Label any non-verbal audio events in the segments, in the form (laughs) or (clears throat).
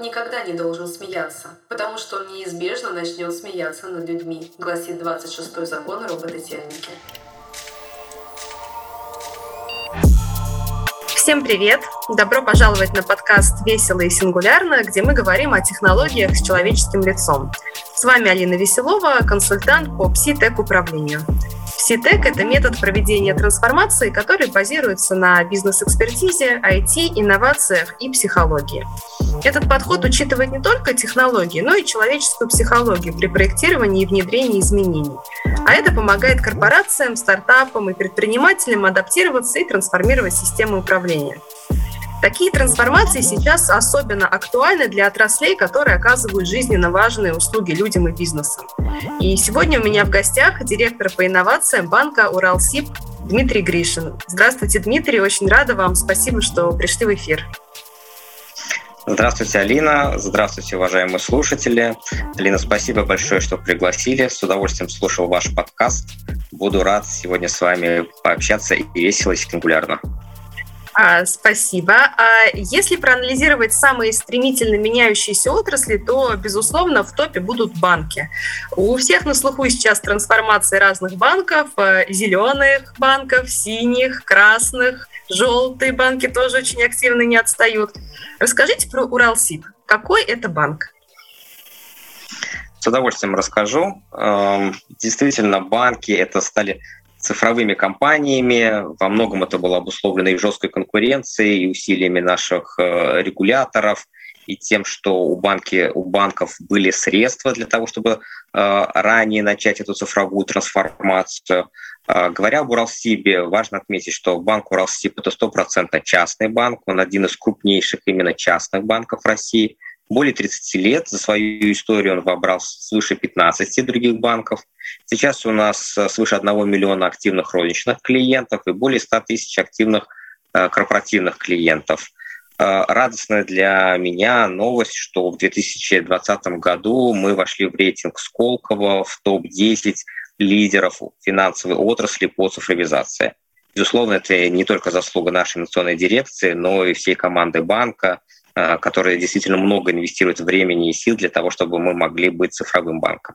Никогда не должен смеяться, потому что он неизбежно начнет смеяться над людьми, гласит 26-й закон робототехники. Всем привет! Добро пожаловать на подкаст «Весело и сингулярно», где мы говорим о технологиях с человеческим лицом. С вами Алина Веселова, консультант по пси-тек Пситек – это метод проведения трансформации, который базируется на бизнес-экспертизе, IT, инновациях и психологии. Этот подход учитывает не только технологии, но и человеческую психологию при проектировании и внедрении изменений. А это помогает корпорациям, стартапам и предпринимателям адаптироваться и трансформировать систему управления. Такие трансформации сейчас особенно актуальны для отраслей, которые оказывают жизненно важные услуги людям и бизнесам. И сегодня у меня в гостях директор по инновациям банка Уралсиб Дмитрий Гришин. Здравствуйте, Дмитрий, очень рада вам. Спасибо, что пришли в эфир. Здравствуйте, Алина. Здравствуйте, уважаемые слушатели. Алина, спасибо большое, что пригласили. С удовольствием слушал ваш подкаст. Буду рад сегодня с вами пообщаться и весело, и сингулярно. А, спасибо. А если проанализировать самые стремительно меняющиеся отрасли, то, безусловно, в топе будут банки. У всех на слуху сейчас трансформации разных банков, э, зеленых банков, синих, красных, желтые банки тоже очень активно не отстают. Расскажите про Уралсиб. Какой это банк? С удовольствием расскажу. Эм, действительно, банки это стали цифровыми компаниями. Во многом это было обусловлено и жесткой конкуренцией, и усилиями наших э, регуляторов, и тем, что у, банки, у банков были средства для того, чтобы э, ранее начать эту цифровую трансформацию. Э, говоря об Уралсибе, важно отметить, что банк Уралсиб – это стопроцентно частный банк, он один из крупнейших именно частных банков России. Более 30 лет за свою историю он вобрал свыше 15 других банков – Сейчас у нас э, свыше 1 миллиона активных розничных клиентов и более 100 тысяч активных э, корпоративных клиентов. Э, радостная для меня новость, что в 2020 году мы вошли в рейтинг Сколково в топ-10 лидеров финансовой отрасли по цифровизации. Безусловно, это не только заслуга нашей национальной дирекции, но и всей команды банка, которая действительно много инвестирует времени и сил для того, чтобы мы могли быть цифровым банком.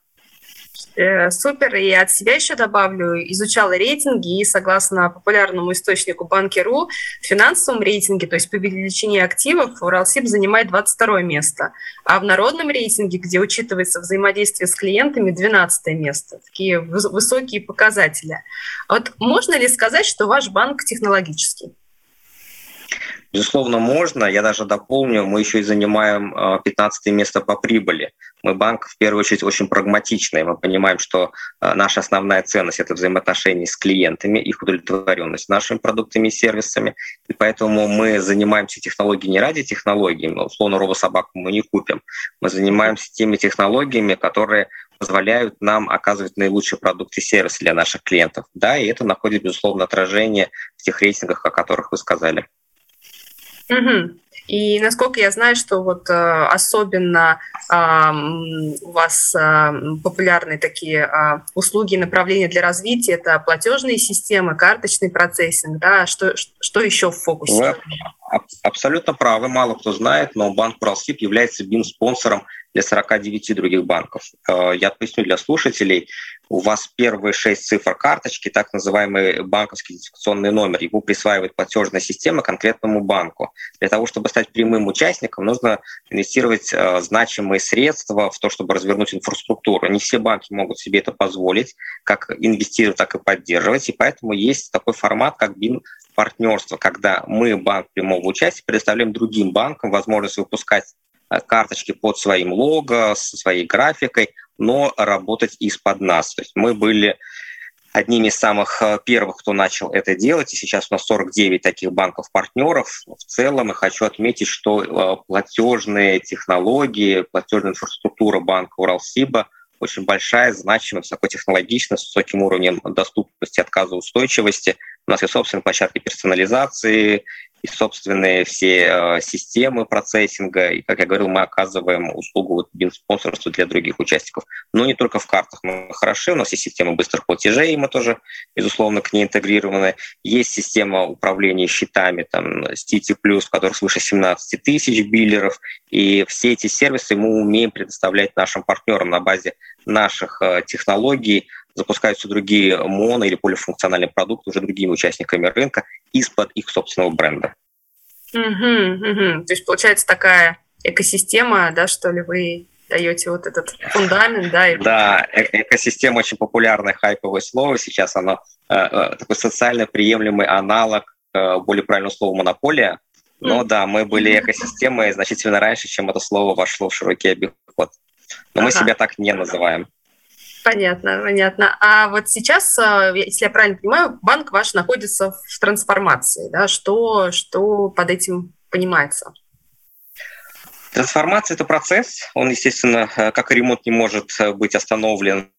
Э, супер. И от себя еще добавлю, изучала рейтинги, и согласно популярному источнику Банки.ру, в финансовом рейтинге, то есть по величине активов, Уралсиб занимает 22 место, а в народном рейтинге, где учитывается взаимодействие с клиентами, 12 место. Такие высокие показатели. Вот можно ли сказать, что ваш банк технологический? Безусловно, можно. Я даже дополню, мы еще и занимаем 15 э, место по прибыли. Мы банк, в первую очередь, очень прагматичный. Мы понимаем, что э, наша основная ценность – это взаимоотношения с клиентами, их удовлетворенность нашими продуктами и сервисами. И поэтому мы занимаемся технологией не ради технологий. Условно, робособаку мы не купим. Мы занимаемся теми технологиями, которые позволяют нам оказывать наилучшие продукты и сервисы для наших клиентов. Да, и это находит, безусловно, отражение в тех рейтингах, о которых вы сказали. Угу. И насколько я знаю, что вот э, особенно э, у вас э, популярны такие э, услуги, направления для развития, это платежные системы, карточный процессинг, да, что, что еще в фокусе? Вы абсолютно правы, мало кто знает, но банк Уралсиб является BIM-спонсором для 49 других банков. Э, я поясню для слушателей. У вас первые шесть цифр карточки, так называемый банковский идентификационный номер, его присваивает платежная система конкретному банку. Для того, чтобы стать прямым участником, нужно инвестировать э, значимые средства в то, чтобы развернуть инфраструктуру. Не все банки могут себе это позволить, как инвестировать, так и поддерживать. И поэтому есть такой формат, как BIM партнерство, когда мы, банк прямого участия, предоставляем другим банкам возможность выпускать карточки под своим лого, со своей графикой, но работать из-под нас. То есть мы были одними из самых э, первых, кто начал это делать, и сейчас у нас 49 таких банков-партнеров. В целом я хочу отметить, что э, платежные технологии, платежная инфраструктура банка Уралсиба очень большая, значимая, высокотехнологичная, с высоким уровнем доступности, отказоустойчивости. У нас есть собственные площадки персонализации, и собственные все э, системы процессинга. И, как я говорил, мы оказываем услугу вот, спонсорства для других участников. Но не только в картах мы хороши, у нас есть система быстрых платежей, мы тоже, безусловно, к ней интегрированы. Есть система управления счетами, там, City Plus, в которых свыше 17 тысяч биллеров. И все эти сервисы мы умеем предоставлять нашим партнерам на базе наших э, технологий, запускаются другие моно- или полифункциональные продукты уже другими участниками рынка из-под их собственного бренда. Угу, угу. То есть получается такая экосистема, да, что ли, вы даете вот этот фундамент, да? И... Да, э экосистема очень популярное хайповое слово. Сейчас оно э, э, такой социально приемлемый аналог э, более правильного слова монополия. Но mm. да, мы были экосистемой значительно раньше, чем это слово вошло в широкий обиход. Но ага. мы себя так не называем. Понятно, понятно. А вот сейчас, э, если я правильно понимаю, банк ваш находится в трансформации. Да? Что, что под этим понимается? Трансформация – это процесс. Он, естественно, э, как и ремонт не может э, быть остановлен,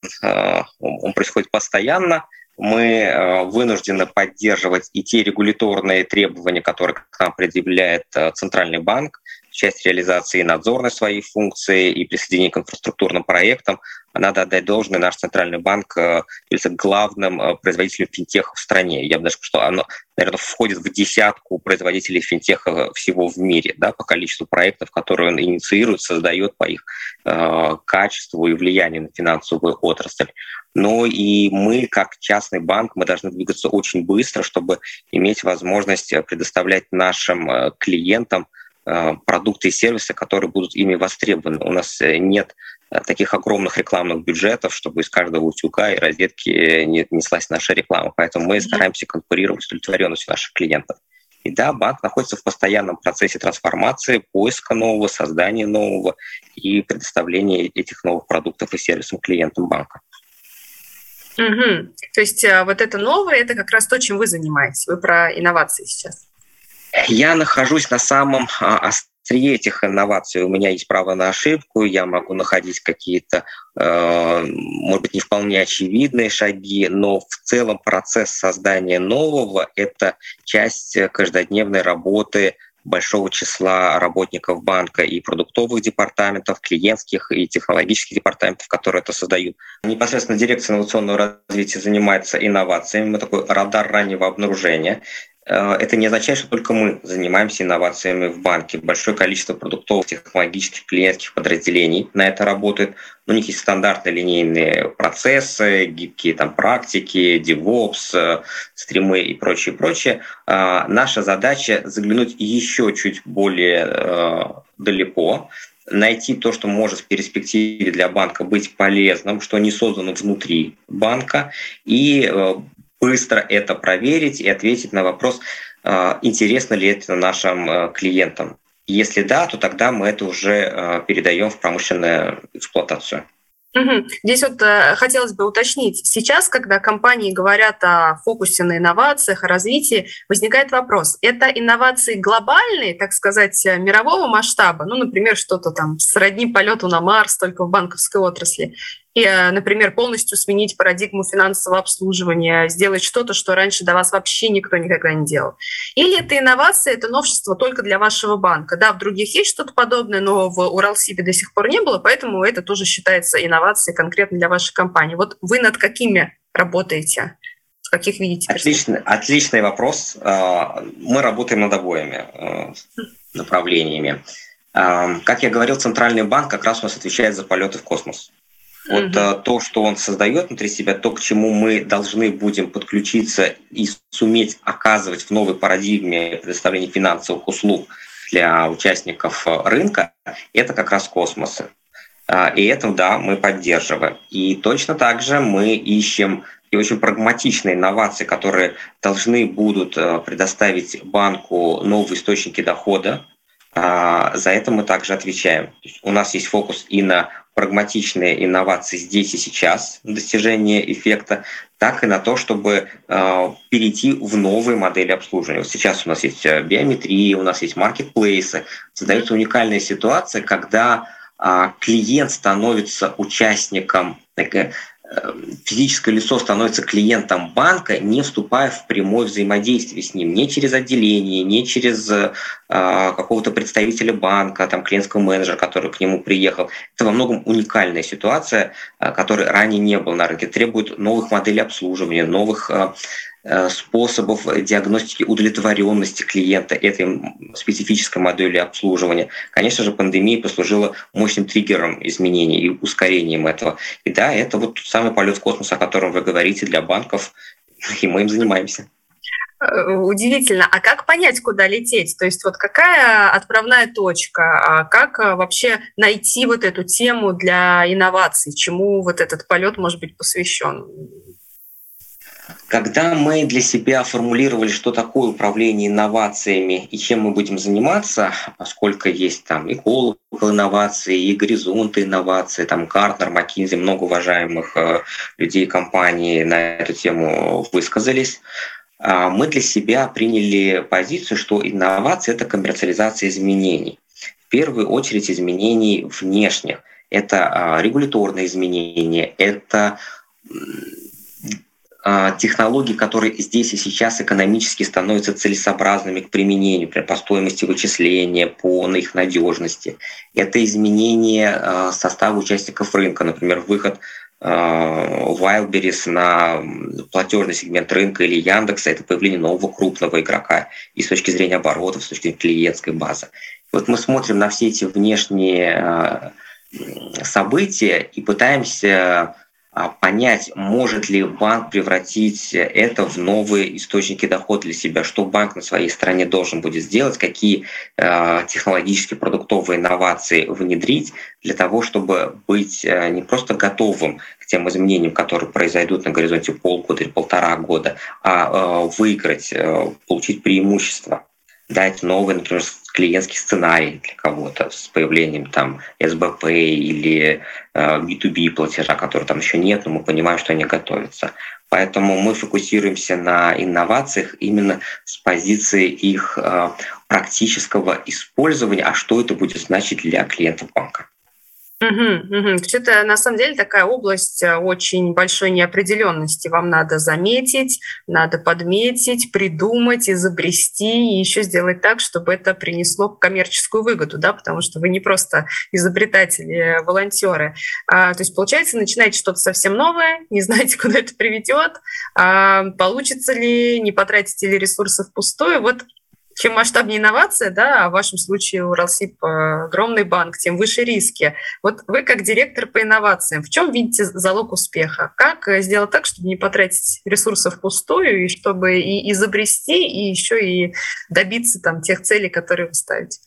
он происходит постоянно. Мы вынуждены поддерживать и те регуляторные требования, которые к нам предъявляет Центральный банк, часть реализации надзорной своей функции и присоединения к инфраструктурным проектам. Надо отдать должное, наш центральный банк э, является главным э, производителем финтеха в стране. Я бы даже что оно, наверное, входит в десятку производителей финтеха всего в мире да, по количеству проектов, которые он инициирует, создает по их э, качеству и влиянию на финансовую отрасль. Но и мы, как частный банк, мы должны двигаться очень быстро, чтобы иметь возможность предоставлять нашим э, клиентам Э, продукты и сервисы, которые будут ими востребованы. У нас э, нет э, таких огромных рекламных бюджетов, чтобы из каждого утюга и розетки неслась наша реклама. Поэтому мы стараемся конкурировать с удовлетворенностью наших клиентов. И да, банк находится в постоянном процессе трансформации, поиска нового, создания нового и предоставления этих новых продуктов и сервисов клиентам банка. Угу. То есть вот это новое, это как раз то, чем вы занимаетесь. Вы про инновации сейчас. Я нахожусь на самом а, острие этих инноваций. У меня есть право на ошибку, я могу находить какие-то, э, может быть, не вполне очевидные шаги, но в целом процесс создания нового — это часть каждодневной работы большого числа работников банка и продуктовых департаментов, клиентских и технологических департаментов, которые это создают. Непосредственно дирекция инновационного развития занимается инновациями. Мы такой радар раннего обнаружения. Э, это не означает, что только мы занимаемся инновациями в банке. Большое количество продуктовых, технологических, клиентских подразделений на это работает. У них есть стандартные линейные процессы, гибкие там практики, DevOps, э, стримы и прочее, прочее. Э, наша задача заглянуть еще чуть более далеко, найти то, что может в перспективе для банка быть полезным, что не создано внутри банка, и быстро это проверить и ответить на вопрос, а, интересно ли это нашим э, клиентам. Если да, то тогда мы это уже э, передаем в промышленную эксплуатацию. Угу. Здесь вот э, хотелось бы уточнить. Сейчас, когда компании говорят о фокусе на инновациях, о развитии, возникает вопрос, это инновации глобальные, так сказать, мирового масштаба, ну, например, что-то там сродни полету на Марс, только в банковской отрасли, э, например, полностью сменить парадигму финансового обслуживания, сделать что-то, что раньше до вас вообще никто никогда не делал. Или это инновация, это новшество только для вашего банка. Да, в других есть что-то подобное, но в Уралсибе до сих пор не было, поэтому это тоже считается инновацией конкретно для вашей компании. Вот вы над какими работаете? Каких видите? Отличный, отличный вопрос. А, мы работаем над обоими э, направлениями. А, как я говорил, Центральный банк как раз у нас отвечает за полеты в космос. Вот угу. то, что он создает внутри себя, то, к чему мы должны будем подключиться и суметь оказывать в новой парадигме предоставления финансовых услуг для участников э, рынка, это как раз космос. А, и это, да, мы поддерживаем. И точно так же мы ищем и очень прагматичные инновации, которые должны будут э, предоставить банку новые источники дохода. А, за это мы также отвечаем. У нас есть фокус и на прагматичные инновации здесь и сейчас, достижение эффекта, так и на то, чтобы э, перейти в новые модели обслуживания. Вот сейчас у нас есть э, биометрия, у нас есть маркетплейсы. Создается уникальная ситуация, когда э, клиент становится участником, э, физическое лицо становится клиентом банка, не вступая в прямое взаимодействие с ним, не через отделение, не через э, какого-то представителя банка, там, клиентского менеджера, который к нему приехал. Это во многом уникальная ситуация, э, которой ранее не было на рынке. Требует новых моделей обслуживания, новых Э, способов диагностики удовлетворенности клиента этой специфической модели обслуживания. Конечно же, пандемия послужила мощным триггером изменений и ускорением этого. И да, это вот тот самый полет в космос, о котором вы говорите для банков, (laughs) и мы им занимаемся. Э, удивительно. А как понять, куда лететь? То есть вот какая отправная точка? А как э, вообще найти вот эту тему для инноваций? Чему вот этот полет может быть посвящен? Когда мы для себя формулировали, что такое управление инновациями и чем мы будем заниматься, поскольку есть там и колокол инноваций, и горизонты инноваций, там Гартнер, Маккинзи, много уважаемых э, людей компании на эту тему высказались, э, мы для себя приняли позицию, что инновация — это коммерциализация изменений. В первую очередь изменений внешних. Это э, регуляторные изменения, это а, технологий, которые здесь и сейчас экономически становятся целесообразными к применению, например, по стоимости вычисления, по их надежности. Это изменение а, состава участников рынка, например, выход а, Wildberries на платежный сегмент рынка или Яндекса, это появление нового крупного игрока и с точки зрения оборотов, с точки зрения клиентской базы. Вот мы смотрим на все эти внешние события и пытаемся а, понять, может ли банк превратить это в новые источники дохода для себя, что банк на своей стороне должен будет сделать, какие э, технологические продуктовые инновации внедрить для того, чтобы быть э, не просто готовым к тем изменениям, которые произойдут на горизонте полгода или полтора года, а выиграть, получить преимущество дать новый, например, клиентский сценарий для кого-то с появлением там СБП или э, B2B платежа, который там еще нет, но мы понимаем, что они готовятся. Поэтому мы фокусируемся на инновациях именно с позиции их э, практического использования, а что это будет значить для клиентов банка. Угу, угу. Это на самом деле такая область э, очень большой неопределенности. Вам надо заметить, надо подметить, придумать, изобрести и еще сделать так, чтобы это принесло коммерческую выгоду, да, потому что вы не просто изобретатели, а волонтеры. А, то есть, получается, начинаете что-то совсем новое, не (laughs) знаете, куда это приведет, а, получится ли, не потратите ли ресурсы впустую. Вот чем масштабнее инновация, да, а в вашем случае Уралсиб огромный банк, тем выше риски. Вот вы как директор по инновациям, в чем видите залог успеха? Как э, сделать так, чтобы не потратить ресурсов впустую, и чтобы и изобрести, и еще и добиться там тех целей, которые вы ставите?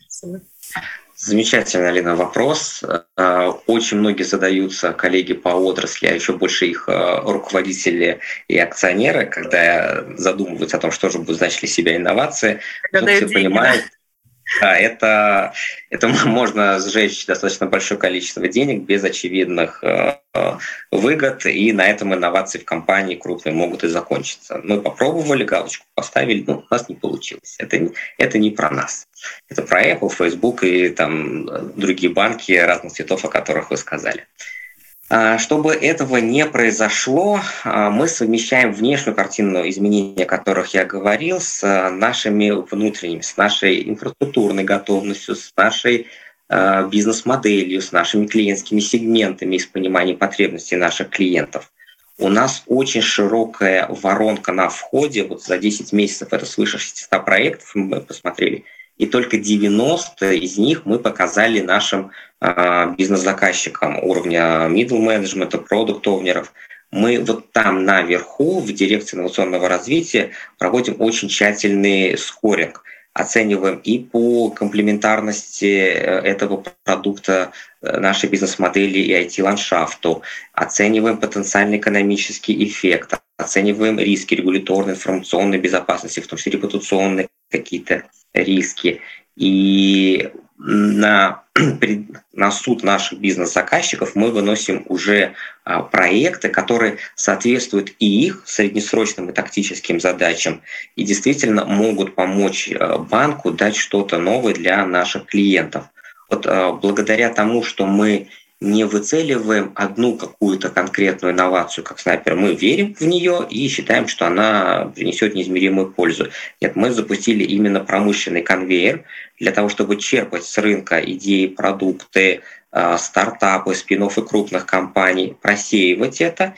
Замечательный, Алина, вопрос. Э, очень многие задаются, коллеги по отрасли, а еще больше их э, руководители и акционеры, когда задумываются о том, что же будут значить для себя инновации. Когда все понимают, да, это, это (laughs) можно сжечь достаточно большое количество денег без очевидных э, выгод, и на этом инновации в компании крупные могут и закончиться. Мы попробовали, галочку поставили, но у нас не получилось. Это, это не про нас. Это про Apple, Facebook и там другие банки разных цветов, о которых вы сказали. А, чтобы этого не произошло, а, мы совмещаем внешнюю картину изменений, о которых я говорил, с а, нашими внутренними, с нашей инфраструктурной готовностью, с нашей бизнес-моделью, с нашими клиентскими сегментами с пониманием потребностей наших клиентов. У нас очень широкая воронка на входе. Вот за 10 месяцев это свыше 600 проектов мы посмотрели – и только 90 из них мы показали нашим э, бизнес-заказчикам уровня middle management, продукт овнеров Мы вот там наверху, в дирекции инновационного развития, проводим очень тщательный скоринг. Оцениваем и по комплементарности э, этого продукта э, нашей бизнес-модели и IT-ландшафту, оцениваем потенциальный экономический эффект, оцениваем риски регуляторной, информационной безопасности, в том числе репутационные какие-то риски. И на, (clears throat) на суд наших бизнес-заказчиков мы выносим уже а, проекты, которые соответствуют и их среднесрочным и тактическим задачам, и действительно могут помочь а, банку дать что-то новое для наших клиентов. Вот а, благодаря тому, что мы не выцеливаем одну какую-то конкретную инновацию, как снайпер. Мы верим в нее и считаем, что она принесет неизмеримую пользу. Нет, мы запустили именно промышленный конвейер для того, чтобы черпать с рынка идеи, продукты, э, стартапы, спин и крупных компаний, просеивать это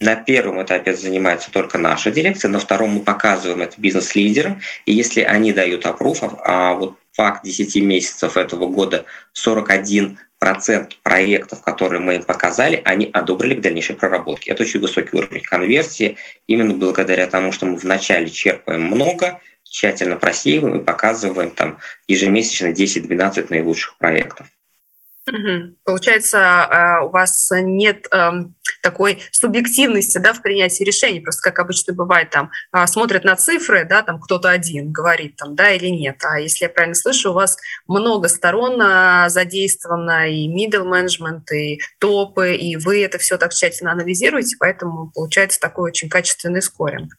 на первом этапе занимается только наша дирекция, на втором мы показываем это бизнес-лидерам, и если они дают опруф, а вот факт 10 месяцев этого года 41 процент проектов, которые мы им показали, они одобрили к дальнейшей проработке. Это очень высокий уровень конверсии, именно благодаря тому, что мы вначале черпаем много, тщательно просеиваем и показываем там ежемесячно 10-12 наилучших проектов. Получается, а, у вас нет эм, такой субъективности да, в принятии решений, просто как обычно бывает, там а, смотрят на цифры, да, там кто-то один говорит, там, да или нет. А если я правильно слышу, у вас много сторон а, задействовано, и middle management, и топы, и вы это все так тщательно анализируете, поэтому получается такой очень качественный скоринг.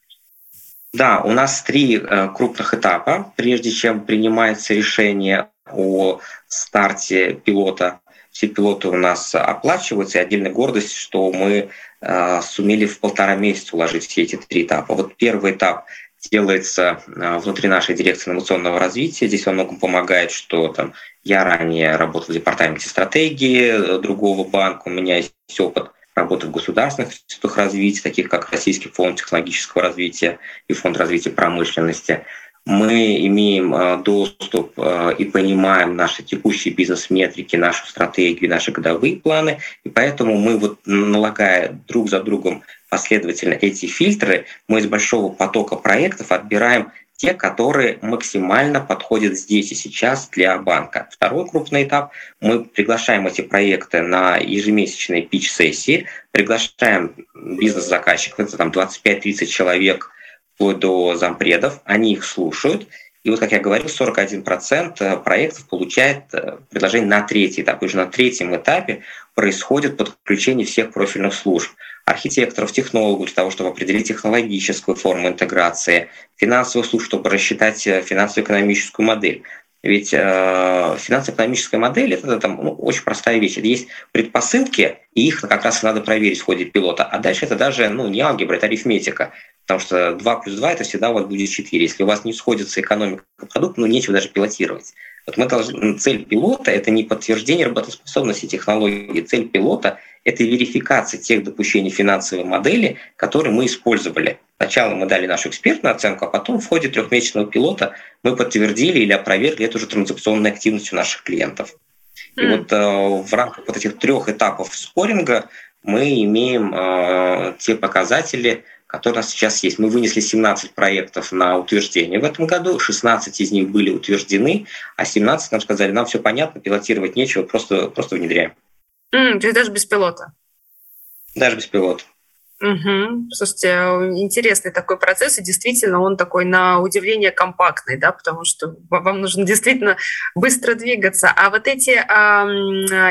Да, у нас три э, крупных этапа, прежде чем принимается решение о старте пилота. Все пилоты у нас оплачиваются, и отдельная гордость, что мы э, сумели в полтора месяца уложить все эти три этапа. Вот первый этап делается э, внутри нашей дирекции инновационного развития. Здесь во многом помогает, что там, я ранее работал в департаменте стратегии другого банка, у меня есть опыт работы в государственных институтах развития, таких как Российский фонд технологического развития и Фонд развития промышленности мы имеем э, доступ э, и понимаем наши текущие бизнес-метрики, нашу стратегию, наши годовые планы, и поэтому мы вот налагая друг за другом последовательно эти фильтры, мы из большого потока проектов отбираем те, которые максимально подходят здесь и сейчас для банка. Второй крупный этап – мы приглашаем эти проекты на ежемесячные пич-сессии, приглашаем бизнес-заказчиков, это там 25-30 человек – вплоть до зампредов, они их слушают, и вот, как я говорил, 41% э, проектов получает э, предложение на третий этап. Уже на третьем этапе происходит подключение всех профильных служб архитекторов, технологов для того, чтобы определить технологическую форму интеграции, финансовых служб, чтобы рассчитать э, финансово-экономическую модель. Ведь э, финансово-экономическая модель это, там, ну, очень простая вещь. Это есть предпосылки, и их как раз надо проверить в ходе пилота. А дальше это даже ну, не алгебра, это арифметика. Потому что 2 плюс 2 это всегда у вас будет 4. Если у вас не сходится экономика продукта, ну нечего даже пилотировать. Вот мы должны, цель пилота – это не подтверждение работоспособности технологии. Цель пилота – это верификация тех допущений финансовой модели, которые мы использовали. Сначала мы дали нашу экспертную оценку, а потом в ходе трехмесячного пилота мы подтвердили или опровергли эту же транзакционную активность у наших клиентов. И mm. вот э, в рамках вот этих трех этапов споринга мы имеем э, те показатели, которые у нас сейчас есть. Мы вынесли 17 проектов на утверждение в этом году, 16 из них были утверждены, а 17 нам сказали, нам все понятно, пилотировать нечего, просто, просто внедряем. Mm, то есть даже без пилота? Даже без пилота. Угу. Слушайте, интересный такой процесс, и действительно он такой на удивление компактный, да, потому что вам нужно (laughs) действительно быстро двигаться. А вот эти э,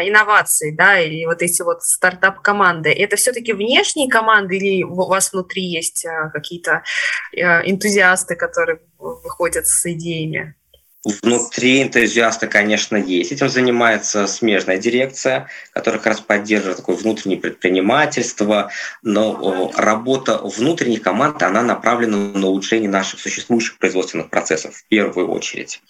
инновации, да, или вот эти вот стартап-команды, это все-таки внешние команды или у вас внутри есть э, какие-то энтузиасты, которые выходят с идеями? Внутри энтузиаста, конечно, есть. Этим занимается смежная дирекция, которая как раз поддерживает такое внутреннее предпринимательство. Но работа внутренних команд, она направлена на улучшение наших существующих производственных процессов в первую очередь.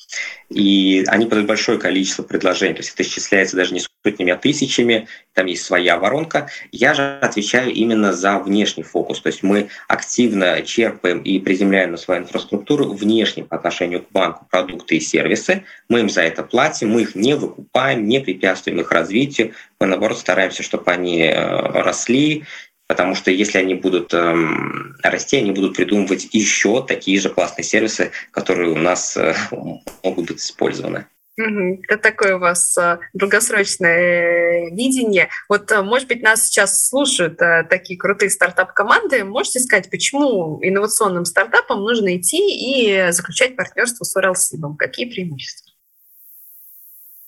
И они подают большое количество предложений. То есть это исчисляется даже не сотнями, а тысячами. Там есть своя воронка. Я же отвечаю именно за внешний фокус. То есть мы активно черпаем и приземляем на свою инфраструктуру внешне по отношению к банку продукты сервисы, мы им за это платим, мы их не выкупаем, не препятствуем их развитию, мы наоборот стараемся, чтобы они э, росли, потому что если они будут эм, расти, они будут придумывать еще такие же классные сервисы, которые у нас э, (laughs) могут быть использованы. Это такое у вас э, долгосрочное видение. Вот, э, может быть, нас сейчас слушают э, такие крутые стартап-команды. Можете сказать, почему инновационным стартапам нужно идти и заключать партнерство с Уралсибом? Какие преимущества?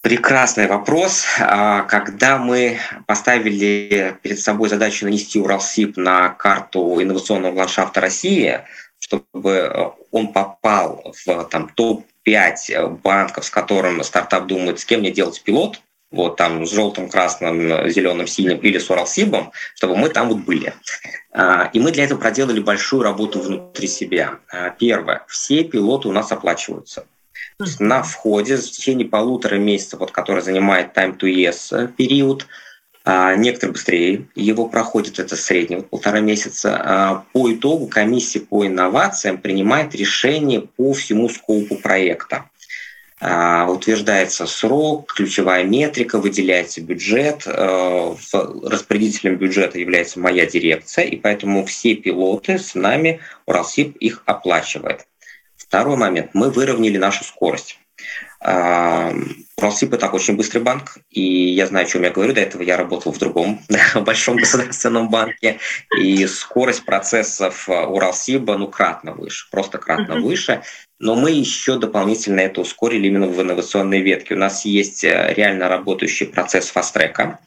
Прекрасный вопрос. А, когда мы поставили перед собой задачу нанести Уралсиб на карту инновационного ландшафта России, чтобы он попал в там, топ 5 э, банков, с которым стартап думает, с кем мне делать пилот, вот там с желтым, красным, зеленым, синим или с Уралсибом, чтобы мы там вот были. А, и мы для этого проделали большую работу внутри себя. А, первое. Все пилоты у нас оплачиваются. На входе в течение полутора месяцев, вот, который занимает time to yes период, а, некоторые быстрее его проходят, это средний вот полтора месяца. А, по итогу комиссия по инновациям принимает решение по всему скопу проекта. А, утверждается срок, ключевая метрика, выделяется бюджет. Распорядителем бюджета является моя дирекция, и поэтому все пилоты с нами, Уралсиб их оплачивает. Второй момент. Мы выровняли нашу скорость. Уралсиб – это очень быстрый банк, и я знаю, о чем я говорю. До этого я работал в другом (laughs) большом государственном банке, и скорость процессов Уралсиба ну кратно выше, просто кратно выше. Но мы еще дополнительно это ускорили именно в инновационной ветке. У нас есть э, реально работающий процесс фастрека,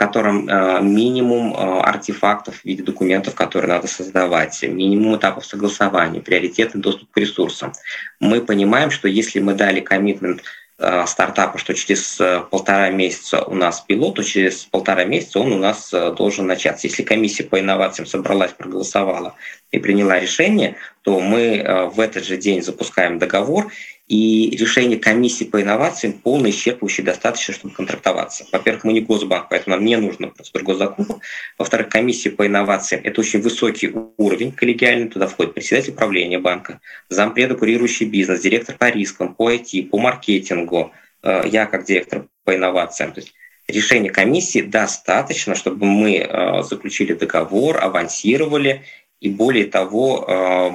котором э, минимум э, артефактов в виде документов, которые надо создавать, минимум этапов согласования, приоритетный доступ к ресурсам. Мы понимаем, что если мы дали коммитмент э, стартапа, что через полтора месяца у нас пилот, то через полтора месяца он у нас должен начаться. Если комиссия по инновациям собралась, проголосовала и приняла решение, то мы в этот же день запускаем договор, и решение комиссии по инновациям полно исчерпывающе достаточно, чтобы контрактоваться. Во-первых, мы не госбанк, поэтому нам не нужно процедура госзакупок. Во-вторых, комиссия по инновациям – это очень высокий уровень коллегиальный. Туда входит председатель правления банка, зампреда, курирующий бизнес, директор по рискам, по IT, по маркетингу, э, я как директор по инновациям. То есть решение комиссии достаточно, чтобы мы э, заключили договор, авансировали, и более того, э,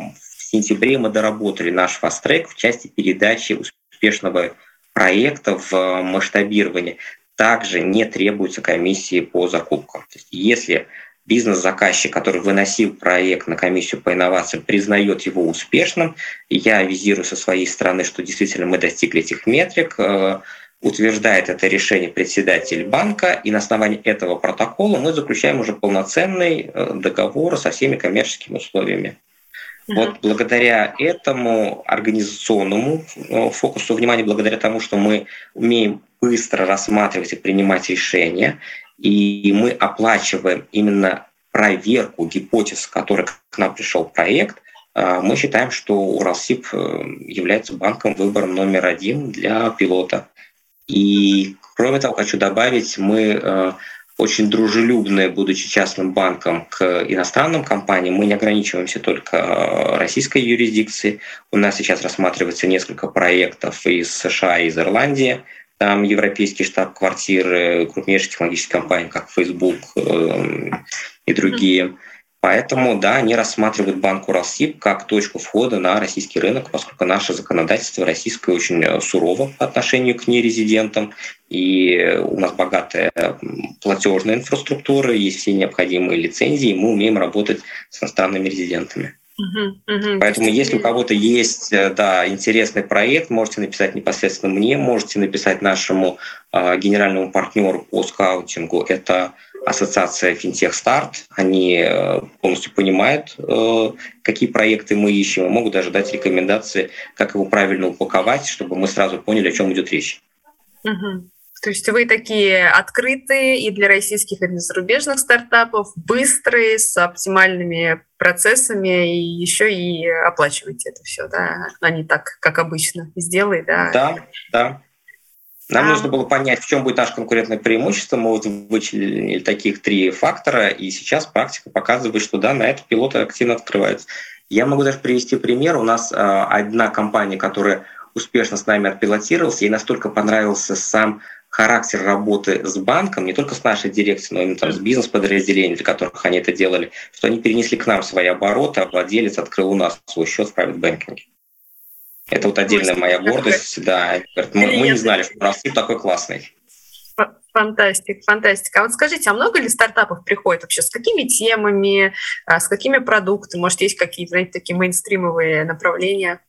сентябре мы доработали наш фаст-трек в части передачи успешного проекта в масштабирование. Также не требуется комиссии по закупкам. То есть если бизнес-заказчик, который выносил проект на комиссию по инновациям, признает его успешным, я визирую со своей стороны, что действительно мы достигли этих метрик, э, утверждает это решение председатель банка, и на основании этого протокола мы заключаем уже полноценный э, договор со всеми коммерческими условиями. Вот благодаря этому организационному э, фокусу внимания, благодаря тому, что мы умеем быстро рассматривать и принимать решения, и мы оплачиваем именно проверку гипотез, которой к нам пришел проект, э, мы считаем, что Уралсиб э, является банком выбором номер один для пилота. И кроме того, хочу добавить, мы очень дружелюбные, будучи частным банком, к иностранным компаниям. Мы не ограничиваемся только э, российской юрисдикцией. У нас сейчас рассматривается несколько проектов из США и из Ирландии. Там европейские штаб-квартиры крупнейших технологических компаний, как Facebook э, и другие. Поэтому, да, они рассматривают банк Уралсиб как точку входа на российский рынок, поскольку наше законодательство российское очень э, сурово по отношению к нерезидентам, и у нас богатая платежная инфраструктура, есть все необходимые лицензии, и мы умеем работать с иностранными резидентами. Uh-huh, uh-huh. Поэтому, если у кого-то есть э, да, интересный проект, можете написать непосредственно мне, можете написать нашему э, генеральному партнеру по скаутингу. Это ассоциация Fintech Start, они э, полностью понимают, э, какие проекты мы ищем, и могут даже дать рекомендации, как его правильно упаковать, чтобы мы сразу поняли, о чем идет речь. Угу. То есть вы такие открытые и для российских, и для зарубежных стартапов, быстрые, с оптимальными процессами, и еще и оплачиваете это все, да, а не так, как обычно. Сделай, да. Да, да. Нам а... нужно было понять, в чем будет наше конкурентное преимущество. Мы вот вычислили таких три фактора, и сейчас практика показывает, что да, на это пилоты активно открываются. Я могу даже привести пример. У нас э, одна компания, которая успешно с нами отпилотировалась, ей настолько понравился сам характер работы с банком, не только с нашей дирекцией, но и там, с бизнес-подразделениями, для которых они это делали, что они перенесли к нам свои обороты, а владелец открыл у нас свой счет в private banking. Это вот отдельная моя гордость, да. Мы, мы не знали, что Россия такой классный. Фантастик, фантастика. А вот скажите, а много ли стартапов приходит вообще? С какими темами, а, с какими продуктами? Может, есть какие-то, знаете, такие мейнстримовые направления?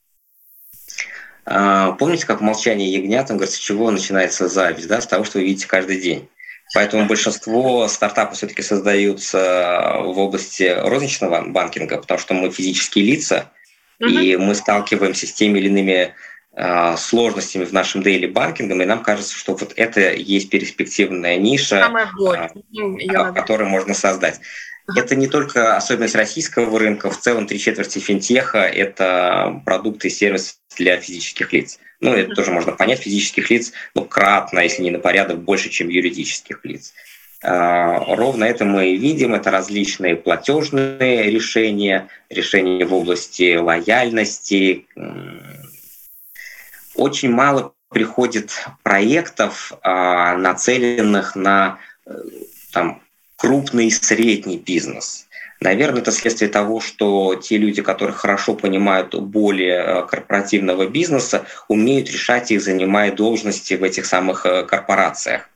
А, помните, как молчание ягнят, он говорит, с чего начинается зависть? Да? С того, что вы видите каждый день. Поэтому большинство стартапов все-таки создаются в области розничного банкинга, потому что мы физические лица, и мы сталкиваемся с теми или иными э, сложностями в нашем дейли банкингом, и нам кажется, что вот это есть перспективная ниша, э, которую можно создать. Это не только особенность российского рынка, в целом три четверти финтеха – это продукты и сервисы для физических лиц. Ну, это тоже можно понять, физических лиц, ну, кратно, если не на порядок, больше, чем юридических лиц. А, ровно это мы и видим, это различные платежные решения, решения в области лояльности. Очень мало приходит проектов, а, нацеленных на э, там, крупный и средний бизнес. Наверное, это следствие того, что те люди, которые хорошо понимают более э, корпоративного бизнеса, умеют решать их, занимая должности в этих самых э, корпорациях.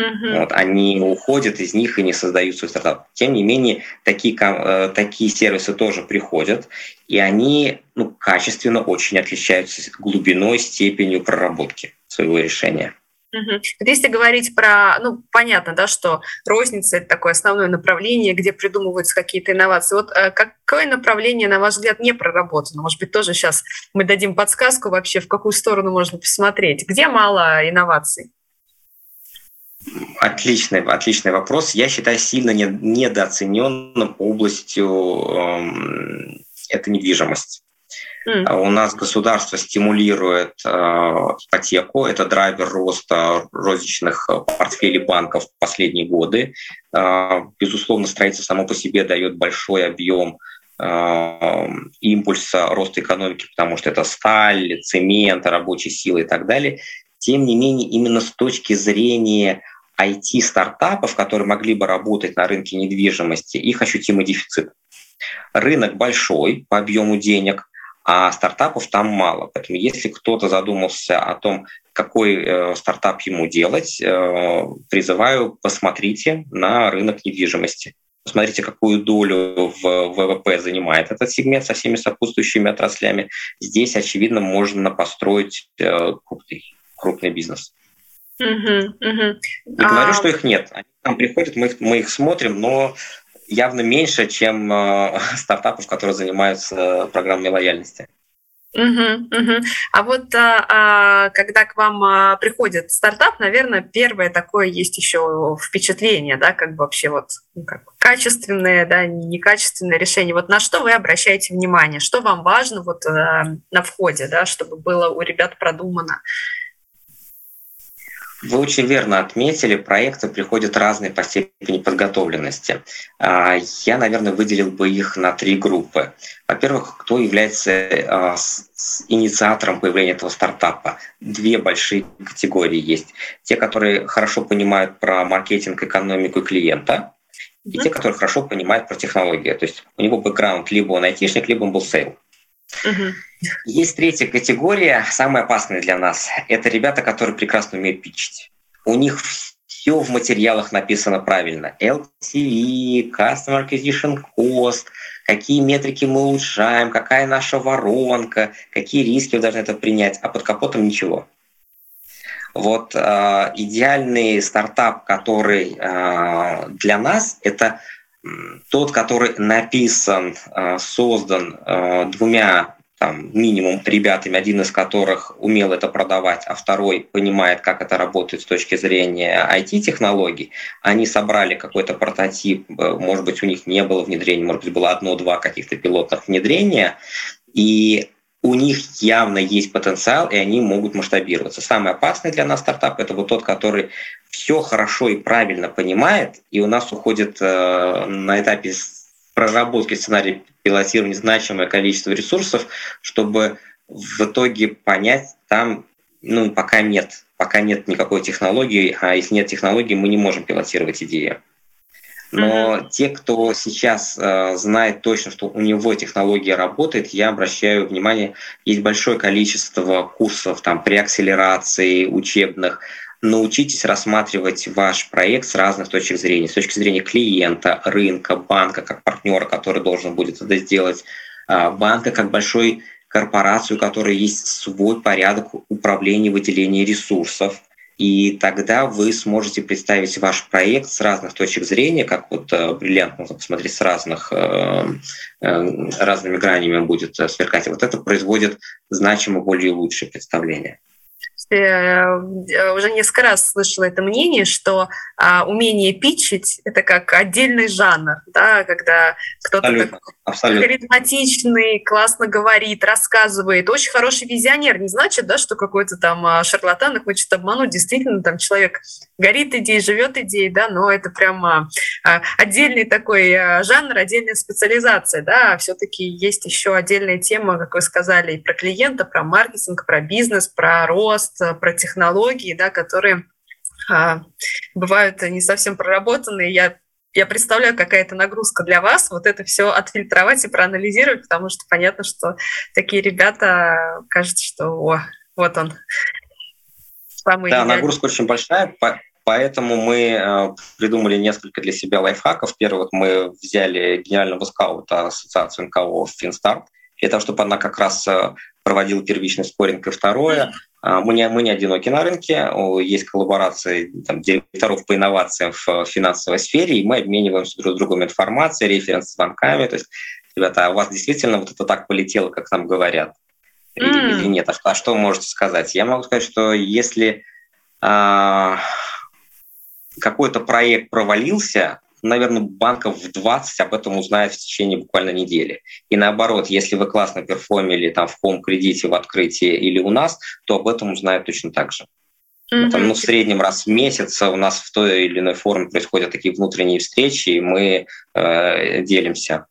Uh-huh. Вот, они уходят из них и не создают свой стартап. Тем не менее, такие, э, такие сервисы тоже приходят, и они ну, качественно очень отличаются глубиной, степенью проработки своего решения. Угу. Если говорить про, ну, понятно, да, что розница – это такое основное направление, где придумываются какие-то инновации. Вот э, какое направление, на ваш взгляд, не проработано? Может быть, тоже сейчас мы дадим подсказку вообще, в какую сторону можно посмотреть? Где мало инноваций? Отличный, отличный вопрос. Я считаю сильно недооцененным областью э, это недвижимость. Mm. У нас государство стимулирует э, ипотеку, это драйвер роста розничных портфелей банков в последние годы. Э, безусловно, строительство само по себе дает большой объем э, импульса роста экономики, потому что это сталь, цемент, рабочая сила и так далее. Тем не менее, именно с точки зрения IT-стартапов, которые могли бы работать на рынке недвижимости, их ощутимый дефицит. Рынок большой по объему денег, а стартапов там мало. Поэтому если кто-то задумался о том, какой э, стартап ему делать, э, призываю, посмотрите на рынок недвижимости. Посмотрите, какую долю в ВВП занимает этот сегмент со всеми сопутствующими отраслями. Здесь, очевидно, можно построить э, крупный, крупный бизнес. Uh-huh, uh-huh. Не говорю, а... что их нет. Они к нам приходят, мы их, мы их смотрим, но явно меньше, чем э, (laughs) стартапов, которые занимаются программой лояльности. Угу, угу. А вот а, а, когда к вам а, приходит стартап, наверное, первое такое есть еще впечатление, да, как бы вообще вот ну, как, качественное, да, некачественное решение. Вот на что вы обращаете внимание, что вам важно вот а, на входе, да, чтобы было у ребят продумано? Вы очень верно отметили, проекты приходят разные по степени подготовленности. А, я, наверное, выделил бы их на три группы. Во-первых, кто является а, инициатором появления этого стартапа? Две большие категории есть. Те, которые хорошо понимают про маркетинг, экономику клиента, и те, которые хорошо понимают про технологии. То есть у него бэкграунд либо он айтишник, либо он был sale. Угу. Есть третья категория, самая опасная для нас. Это ребята, которые прекрасно умеют питчить. У них все в материалах написано правильно. LTV, Customer Acquisition Cost, какие метрики мы улучшаем, какая наша воронка, какие риски вы должны это принять, а под капотом ничего. Вот э, идеальный стартап, который э, для нас, это тот, который написан, э, создан э, двумя там, минимум ребятами, один из которых умел это продавать, а второй понимает, как это работает с точки зрения IT-технологий, они собрали какой-то прототип, э, может быть, у них не было внедрения, может быть, было одно-два каких-то пилотных внедрения, и у них явно есть потенциал, и они могут масштабироваться. Самый опасный для нас стартап – это вот тот, который все хорошо и правильно понимает, и у нас уходит э, на этапе проработки сценария пилотирования значимое количество ресурсов, чтобы в итоге понять, там ну, пока нет, пока нет никакой технологии, а если нет технологии, мы не можем пилотировать идею. Но mm-hmm. те, кто сейчас э, знает точно, что у него технология работает, я обращаю внимание, есть большое количество курсов там при акселерации учебных. Научитесь рассматривать ваш проект с разных точек зрения, с точки зрения клиента, рынка, банка как партнера, который должен будет это сделать, э, банка как большой корпорацию, у которой есть свой порядок управления выделения ресурсов, и тогда вы сможете представить ваш проект с разных точек зрения, как вот э, бриллиант можно посмотреть с разных, э, э, разными гранями будет сверкать. вот это производит значимо более лучшее представление. Э, уже несколько раз слышала это мнение, что а, умение питчить — это как отдельный жанр, да, когда кто-то абсолютно, абсолютно. харизматичный, классно говорит, рассказывает, очень хороший визионер. Не значит, да, что какой-то там а, шарлатан их хочет обмануть. Действительно, там человек горит идеей, живет идеей, да, но это прямо а, отдельный такой а, жанр, отдельная специализация, да. Все-таки есть еще отдельная тема, как вы сказали, и про клиента, про маркетинг, про бизнес, про рост, про технологии, да, которые а, бывают не совсем проработанные. Я я представляю, какая это нагрузка для вас, вот это все отфильтровать и проанализировать, потому что понятно, что такие ребята, кажется, что о, вот он. Самый да, идеальный. нагрузка очень большая, поэтому мы э, придумали несколько для себя лайфхаков. Первый, вот мы взяли гениального скаута ассоциации НКО Финстарт, для того, чтобы она как раз э, проводила первичный скоринг. И второе, мы не, мы не одиноки на рынке, есть коллаборации там, директоров по инновациям в финансовой сфере, и мы обмениваемся друг с другом информацией, референс-звонками. То есть, ребята, а у вас действительно вот это так полетело, как нам говорят? Mm. Или, нет? А что, а что можете сказать? Я могу сказать, что если а, какой-то проект провалился, наверное, банков в 20 об этом узнают в течение буквально недели. И наоборот, если вы классно перформили там в хом-кредите, в открытии или у нас, то об этом узнают точно так же. Mm-hmm. Там, ну, в среднем раз в месяц у нас в той или иной форме происходят такие внутренние встречи, и мы э, делимся,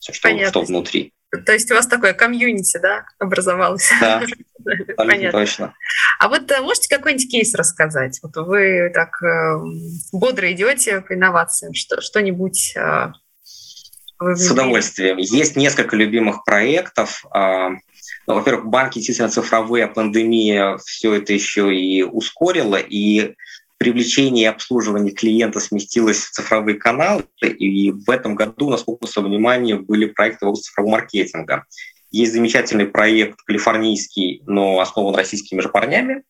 что, что внутри. То есть у вас такое комьюнити, да, образовалось? Да, (laughs) Понятно. точно. А вот э, можете какой-нибудь кейс рассказать? Вот вы так э, бодро идете по инновациям, что, что-нибудь э, С удовольствием. Есть несколько любимых проектов. Э, ну, во-первых, банки действительно цифровые, а пандемия все это еще и ускорила, и привлечение и обслуживание клиента сместилось в цифровые каналы, и в этом году у нас фокусом внимания были проекты в области цифрового маркетинга. Есть замечательный проект калифорнийский, но основан российскими же парнями.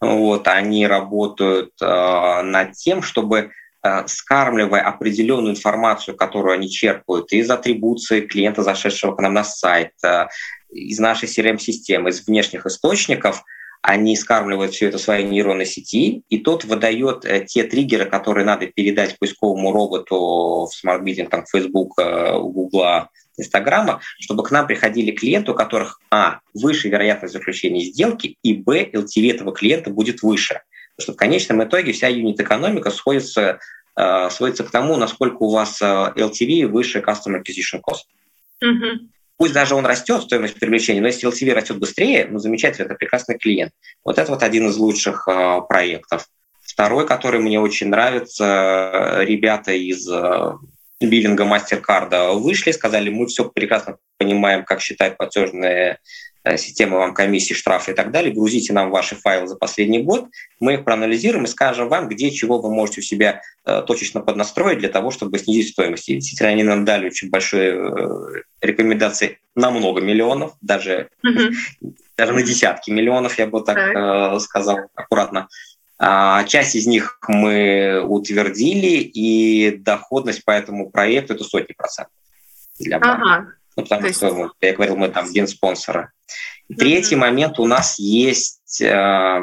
Вот, они работают э, над тем, чтобы э, скармливая определенную информацию, которую они черпают из атрибуции клиента, зашедшего к нам на сайт, э, из нашей CRM-системы, из внешних источников – они скармливают все это своей нейронной сети, и тот выдает э, те триггеры, которые надо передать поисковому роботу в smart bidding, там, Facebook, э, Google, Instagram'а, чтобы к нам приходили клиенты, у которых, а, выше вероятность заключения сделки, и, б, LTV этого клиента будет выше. Потому что в конечном итоге вся юнит-экономика сходится, э, сводится к тому, насколько у вас LTV выше Customer Acquisition Cost. Mm-hmm. Пусть даже он растет, стоимость привлечения, но если LTV растет быстрее, ну, замечательно, это прекрасный клиент. Вот это вот один из лучших э, проектов. Второй, который мне очень нравится, ребята из э, биллинга MasterCard вышли, сказали, мы все прекрасно понимаем, как считать платежные Э, системы вам комиссии, штрафы и так далее, грузите нам ваши файлы за последний год, мы их проанализируем и скажем вам, где чего вы можете у себя э, точечно поднастроить для того, чтобы снизить стоимость. И действительно, они нам дали очень большие э, рекомендации на много миллионов, даже, mm-hmm. (laughs) даже на десятки миллионов, я бы так mm-hmm. сказал аккуратно. А, часть из них мы утвердили, и доходность по этому проекту – это сотни процентов для банка. Ага. Ну, потому есть... что, я говорил, мы там генспонсоры. Третий mm-hmm. момент у нас есть э,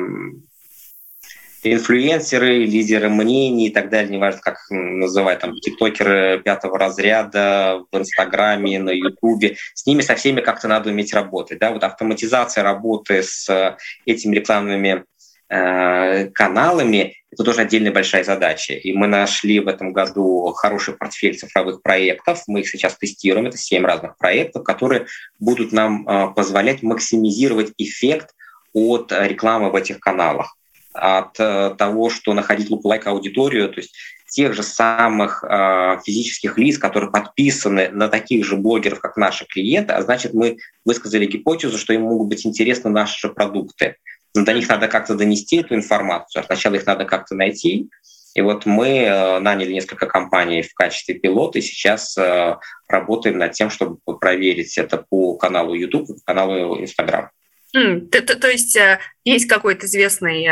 инфлюенсеры, лидеры мнений и так далее, неважно, как называть, там, тиктокеры пятого разряда в Инстаграме, на Ютубе. С ними со всеми как-то надо уметь работать. Да? Вот автоматизация работы с этими рекламными э, каналами – это тоже отдельная большая задача. И мы нашли в этом году хороший портфель цифровых проектов. Мы их сейчас тестируем. Это семь разных проектов, которые будут нам э, позволять максимизировать эффект от рекламы в этих каналах. От э, того, что находить лук-лайк аудиторию, то есть тех же самых э, физических лиц, которые подписаны на таких же блогеров, как наши клиенты, а значит, мы высказали гипотезу, что им могут быть интересны наши же продукты. Но до них надо как-то донести эту информацию. Сначала их надо как-то найти. И вот мы э, наняли несколько компаний в качестве пилота, и сейчас э, работаем над тем, чтобы проверить это по каналу YouTube и по каналу Instagram. Mm, то, то, то есть э, есть какой-то известный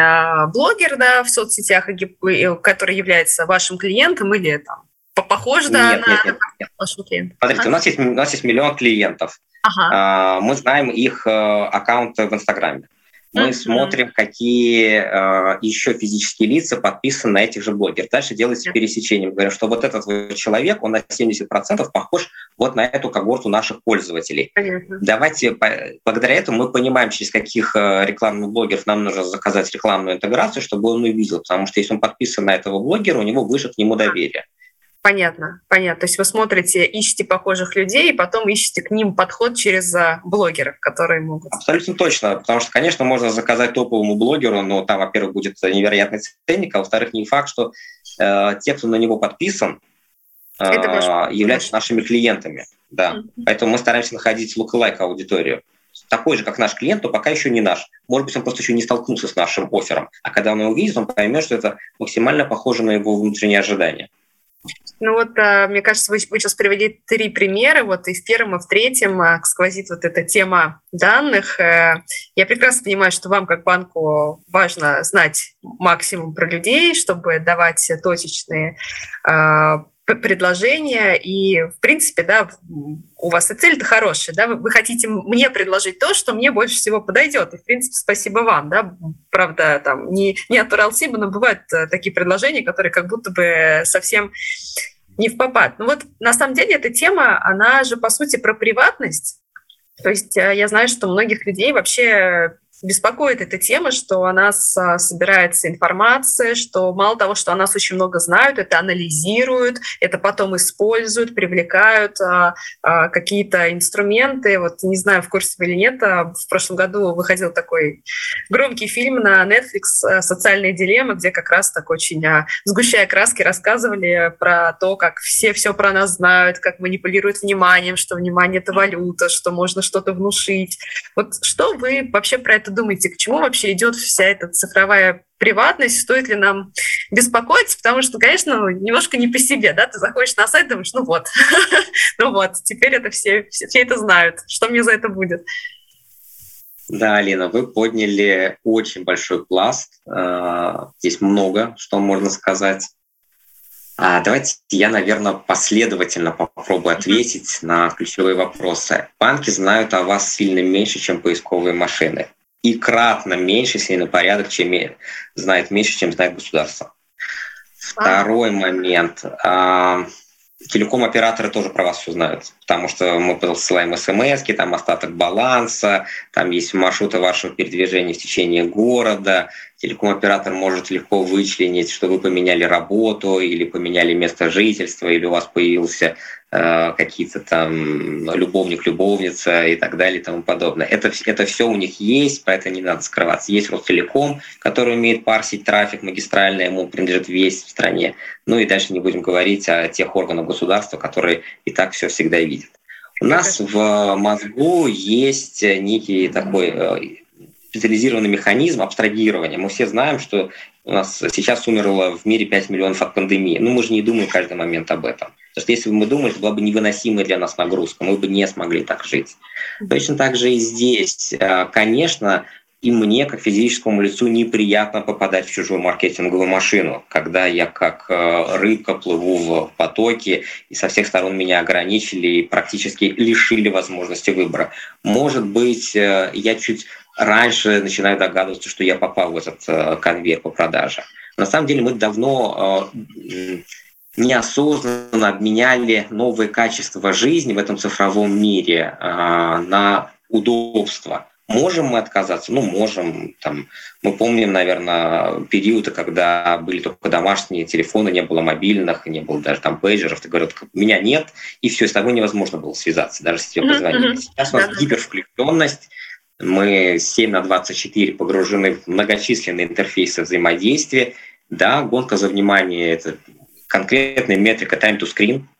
блогер да, в соцсетях, который является вашим клиентом или там похож да, нет, на нет, нет, нет. вашего клиента? Смотрите, а? у, нас есть, у нас есть миллион клиентов. Ага. А, мы знаем их аккаунты в Инстаграме мы mm-hmm. смотрим, какие э, еще физические лица подписаны на этих же блогеров. Дальше делается mm-hmm. пересечение. Мы говорим, что вот этот вот человек, он на 70% похож вот на эту когорту наших пользователей. Mm-hmm. Давайте, по, благодаря этому мы понимаем, через каких э, рекламных блогеров нам нужно заказать рекламную интеграцию, чтобы он увидел. Потому что если он подписан на этого блогера, у него выше к нему доверие. Понятно, понятно. То есть вы смотрите, ищете похожих людей, и потом ищете к ним подход через а, блогеров, которые могут. Абсолютно точно, потому что, конечно, можно заказать топовому блогеру, но там, во-первых, будет невероятный ценник, а во-вторых, не факт, что э, те, кто на него подписан, э, являются нашими клиентами. Да. Mm-hmm. Поэтому мы стараемся находить lookalike аудиторию такой же, как наш клиент, но пока еще не наш. Может быть, он просто еще не столкнулся с нашим оффером. А когда он его увидит, он поймет, что это максимально похоже на его внутренние ожидания. Ну вот, а, мне кажется, вы, сейчас привели три примера, вот и в первом, и в третьем а, сквозит вот эта тема данных. Э, я прекрасно понимаю, что вам как банку важно знать максимум про людей, чтобы давать точечные предложения, и, в принципе, да, у вас и цель-то хорошая, да, вы, вы хотите мне предложить то, что мне больше всего подойдет, и, в принципе, спасибо вам, да, правда, там, не, не от Уралсиба, но бывают э, такие предложения, которые как будто бы совсем не в попад. Ну вот, на самом деле, эта тема, она же, по сути, про приватность, то есть э, я знаю, что многих людей вообще беспокоит эта тема, что о нас а, собирается информация, что мало того, что о нас очень много знают, это анализируют, это потом используют, привлекают а, а, какие-то инструменты. Вот не знаю, в курсе вы или нет, в прошлом году выходил такой громкий фильм на Netflix «Социальные дилеммы», где как раз так очень, сгущая краски, рассказывали про то, как все все про нас знают, как манипулируют вниманием, что внимание — это валюта, что можно что-то внушить. Вот что вы вообще про это это думаете, к чему вообще идет вся эта цифровая приватность, стоит ли нам беспокоиться, потому что, конечно, ну, немножко не по себе, да, ты заходишь на сайт, думаешь, ну вот, (laughs) ну вот, теперь это все, все, все это знают, что мне за это будет. Да, Алина, вы подняли очень большой пласт. А, здесь много, что можно сказать. А, давайте я, наверное, последовательно попробую ответить на ключевые вопросы. Банки знают о вас сильно меньше, чем поисковые машины и кратно меньше, если на порядок, чем знает меньше, чем знает государство. Второй момент. А, телеком-операторы тоже про вас все знают, потому что мы посылаем смс, там остаток баланса, там есть маршруты вашего передвижения в течение города. Телеком-оператор может легко вычленить, что вы поменяли работу или поменяли место жительства, или у вас появился какие-то там любовник, любовница и так далее и тому подобное. Это, это все у них есть, поэтому не надо скрываться. Есть Ростелеком, который умеет парсить трафик магистральный, ему принадлежит весь в стране. Ну и дальше не будем говорить о тех органах государства, которые и так все всегда видят. У нас в мозгу есть некий такой э, специализированный механизм абстрагирования. Мы все знаем, что у нас сейчас умерло в мире 5 миллионов от пандемии. Но мы же не думаем каждый момент об этом. Потому что если бы мы думали, это была бы невыносимая для нас нагрузка, мы бы не смогли так жить. Точно так же и здесь. А, конечно, и мне, как физическому лицу, неприятно попадать в чужую маркетинговую машину, когда я как э, рыбка плыву в потоке, и со всех сторон меня ограничили и практически лишили возможности выбора. Может быть, э, я чуть раньше начинаю догадываться, что я попал в этот э, конвейер по продаже. На самом деле мы давно неосознанно обменяли новые качества жизни в этом цифровом мире на удобство. Можем мы отказаться? Ну, можем. Там, мы помним, наверное, периоды, когда были только домашние телефоны, не было мобильных, не было даже там пейджеров. Ты говоришь, меня нет, и все, с тобой невозможно было связаться, даже если тебе позвонили. Сейчас у нас гипервключенность, мы 7 на 24 погружены в многочисленные интерфейсы взаимодействия. Да, гонка за внимание – это конкретная метрика time to screen –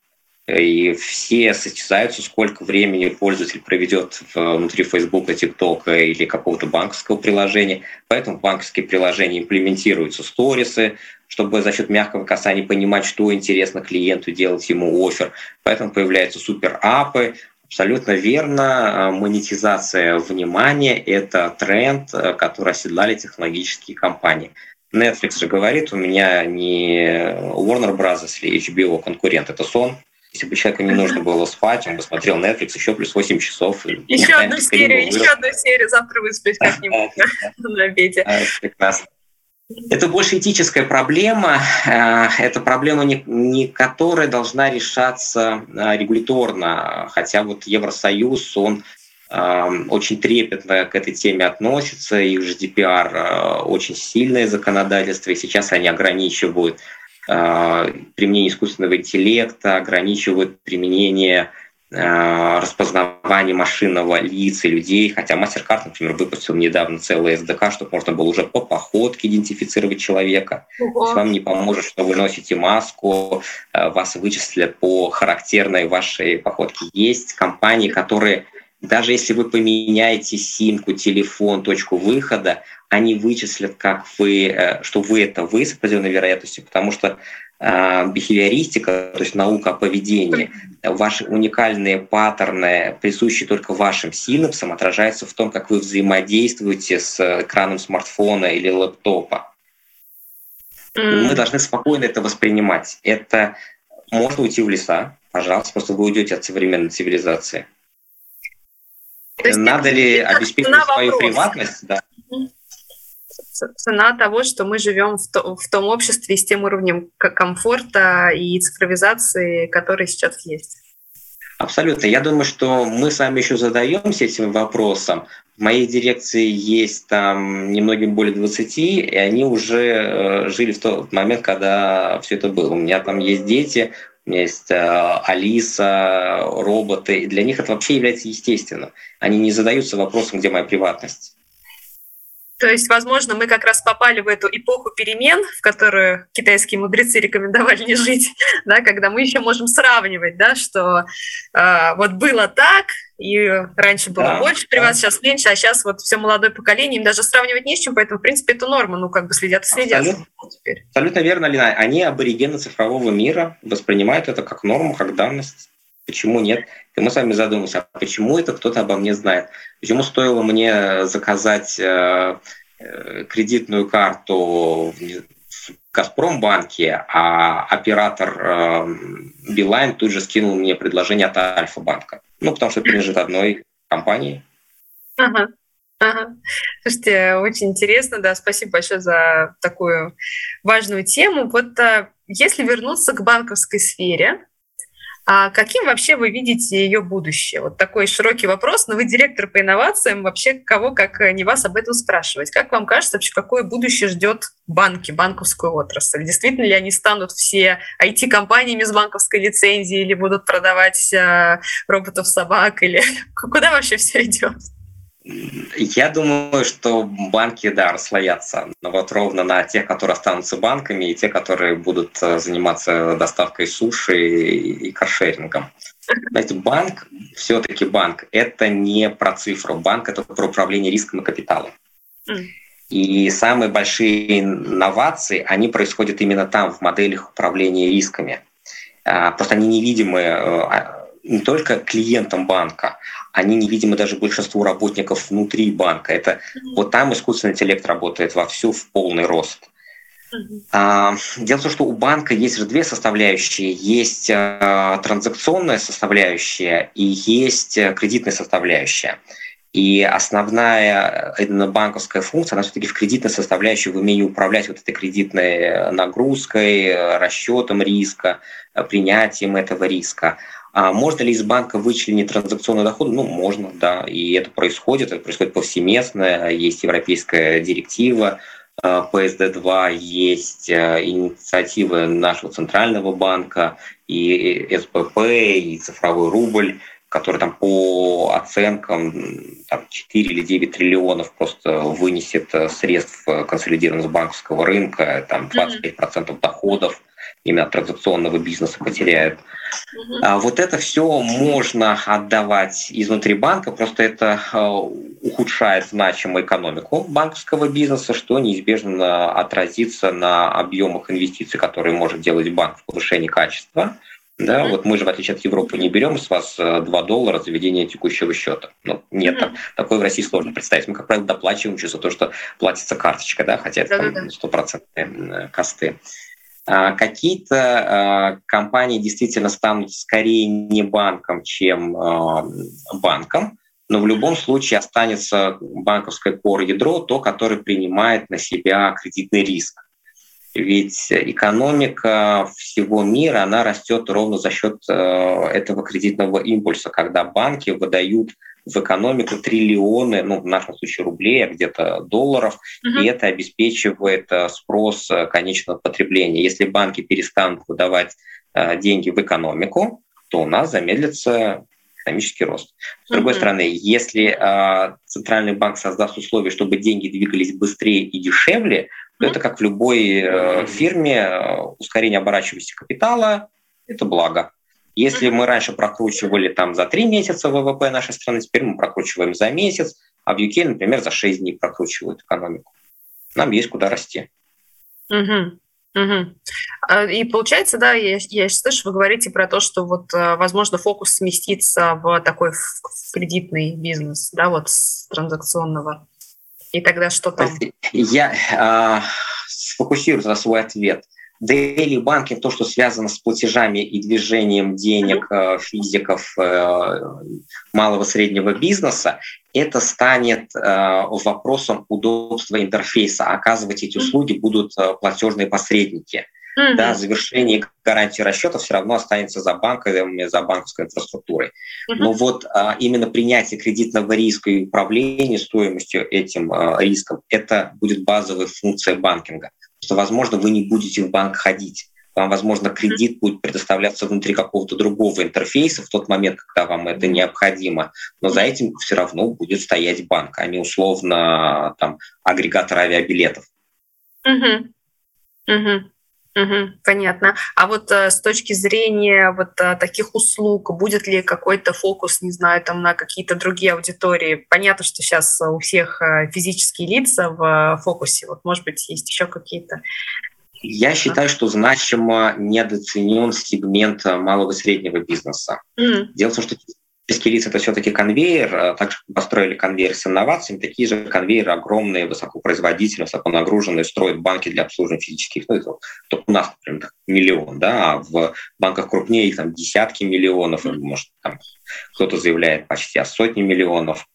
и все состязаются, сколько времени пользователь проведет внутри Facebook, TikTok или какого-то банковского приложения. Поэтому банковские приложения имплементируются сторисы, чтобы за счет мягкого касания понимать, что интересно клиенту, делать ему офер. Поэтому появляются супер-апы, Абсолютно верно. Монетизация внимания – это тренд, который оседлали технологические компании. Netflix же говорит, у меня не Warner Bros. или HBO конкурент, это сон. Если бы человеку не нужно было спать, он бы смотрел Netflix еще плюс 8 часов. Еще одну серию, еще одну серию завтра высплюсь как-нибудь (laughs) на обеде. Прекрасно. Это больше этическая проблема. Э, это проблема, не, не которая должна решаться э, регуляторно. Хотя вот Евросоюз, он очень трепетно к этой теме относится. Их GDPR э, очень сильное законодательство, и сейчас они ограничивают применение искусственного интеллекта, ограничивают применение Э, распознавание машинного лица людей, хотя MasterCard, например, выпустил недавно целый SDK, чтобы можно было уже по походке идентифицировать человека. Ого. То есть вам не поможет, что вы носите маску, э, вас вычислят по характерной вашей походке. Есть компании, которые даже если вы поменяете симку, телефон, точку выхода, они вычислят, как вы, э, что вы это вы с определенной вероятностью, потому что а, бихевиористика, то есть наука о поведении, ваши уникальные паттерны, присущие только вашим синапсам, отражаются в том, как вы взаимодействуете с экраном смартфона или лэптопа. Mm. Мы должны спокойно это воспринимать. Это можно уйти в леса, пожалуйста, просто вы уйдете от современной цивилизации. Надо ли обеспечить свою вопрос. приватность? Да цена того, что мы живем в, то, в том обществе с тем уровнем комфорта и цифровизации, который сейчас есть. Абсолютно. Я думаю, что мы с вами еще задаемся этим вопросом. В моей дирекции есть там немногим более 20, и они уже э, жили в тот момент, когда все это было. У меня там есть дети, есть э, Алиса, роботы. Для них это вообще является естественным. Они не задаются вопросом, где моя приватность. То есть, возможно, мы как раз попали в эту эпоху перемен, в которую китайские мудрецы рекомендовали не жить, (laughs) да, когда мы еще можем сравнивать, да, что э, вот было так, и раньше было да, больше при да. вас, сейчас меньше, а сейчас вот все молодое поколение, им даже сравнивать не с чем, поэтому, в принципе, это норма, ну, как бы следят и следят. Абсолютно, Абсолютно верно, Лина. Они аборигены цифрового мира, воспринимают это как норму, как данность. Почему нет? И мы с вами задумаемся, а почему это кто-то обо мне знает? Почему стоило мне заказать э, э, кредитную карту в Газпромбанке, а оператор э, Билайн тут же скинул мне предложение от Альфа-банка? Ну, потому что это принадлежит одной компании. Ага. Ага. Слушайте, очень интересно, да, спасибо большое за такую важную тему. Вот если вернуться к банковской сфере, а каким вообще вы видите ее будущее? Вот такой широкий вопрос, но вы директор по инновациям, вообще кого, как не вас, об этом спрашивать. Как вам кажется, вообще какое будущее ждет банки, банковскую отрасль? Действительно ли они станут все IT-компаниями с банковской лицензией или будут продавать э, роботов-собак? Или (laughs) куда вообще все идет? Я думаю, что банки, да, расслоятся. Но вот ровно на тех, которые останутся банками, и те, которые будут э, заниматься доставкой суши и каршерингом. Знаете, банк, все-таки банк, это не про цифру. Банк — это про управление риском и капиталом. И самые большие инновации, они происходят именно там, в моделях управления рисками. А, просто они невидимы э, а, не только клиентам банка, они невидимы даже большинству работников внутри банка. Это mm-hmm. вот там искусственный интеллект работает вовсю в полный рост. Mm-hmm. А, дело в том, что у банка есть же две составляющие. Есть а, транзакционная составляющая и есть а, кредитная составляющая. И основная именно банковская функция, она все-таки в кредитной составляющей, в умении управлять вот этой кредитной нагрузкой, расчетом риска, принятием этого риска. А можно ли из банка вычленить транзакционный доход? Ну, можно, да, и это происходит, это происходит повсеместно, есть европейская директива, PSD2, э, есть э, инициативы нашего центрального банка, и СПП, и цифровой рубль, который там по оценкам там, 4 или 9 триллионов просто вынесет э, средств консолидированного банковского рынка, там 25% доходов именно транзакционного бизнеса потеряют. Угу. А вот это все можно отдавать изнутри банка, просто это а, ухудшает значимо экономику банковского бизнеса, что неизбежно отразится на объемах инвестиций, которые может делать банк в повышении качества Да, mm-hmm. вот мы же, в отличие от Европы, не берем с вас 2 э, доллара за ведение текущего счета. Ну, нет, mm-hmm. такое в России сложно представить. Мы, как правило, доплачиваем за то, что платится карточка, да, хотя это там стопроцентные косты. А, какие-то а, компании действительно станут скорее не банком, чем а, банком, но в любом случае останется банковское core-ядро, то, которое принимает на себя кредитный риск. Ведь экономика всего мира, она растет ровно за счет этого кредитного импульса, когда банки выдают в экономику триллионы, ну, в нашем случае рублей, а где-то долларов, uh-huh. и это обеспечивает э, спрос э, конечного потребления. Если банки перестанут выдавать деньги в экономику, то у нас замедлится экономический рост. С другой uh-huh. стороны, если э, центральный банк создаст условия, чтобы деньги двигались быстрее и дешевле, то это как в любой э, фирме э, ускорение оборачиваемости капитала – это благо. Если мы раньше прокручивали там за три месяца ВВП нашей страны, теперь мы прокручиваем за месяц, а в UK, например, за шесть дней прокручивают экономику. Нам есть куда расти. Угу. Угу. И получается, да, я, я слышу, вы говорите про то, что вот, э, возможно, фокус сместится в такой в кредитный бизнес, да, вот с транзакционного. И тогда что там? Я э, сфокусирую на свой ответ. Daily банкинг, то, что связано с платежами и движением денег э, физиков э, малого среднего бизнеса, это станет э, вопросом удобства интерфейса. Оказывать эти услуги будут платежные посредники. Mm-hmm. Да, завершение гарантии расчета все равно останется за банками, за банковской инфраструктурой. Mm-hmm. Но вот а, именно принятие кредитного риска и управление стоимостью этим а, риском, это будет базовая функция банкинга. Что, возможно, вы не будете в банк ходить. Вам, возможно, кредит будет предоставляться внутри какого-то другого интерфейса в тот момент, когда вам это необходимо. Но за этим все равно будет стоять банк, а не условно там, агрегатор авиабилетов. Угу. Угу. Угу, понятно. А вот э, с точки зрения вот э, таких услуг, будет ли какой-то фокус, не знаю, там на какие-то другие аудитории? Понятно, что сейчас у всех э, физические лица в э, фокусе. Вот, может быть, есть еще какие-то я считаю, что значимо недооценен сегмент э, малого и среднего бизнеса. Mm. Дело в том, что Пескелиц — это все-таки конвейер, а также построили конвейер с инновациями, такие же конвейеры огромные, высокопроизводительные, высоконагруженные, строят банки для обслуживания физических, ну, это, только у нас, например, миллион, да, а в банках крупнее там десятки миллионов, может, там кто-то заявляет почти о сотне миллионов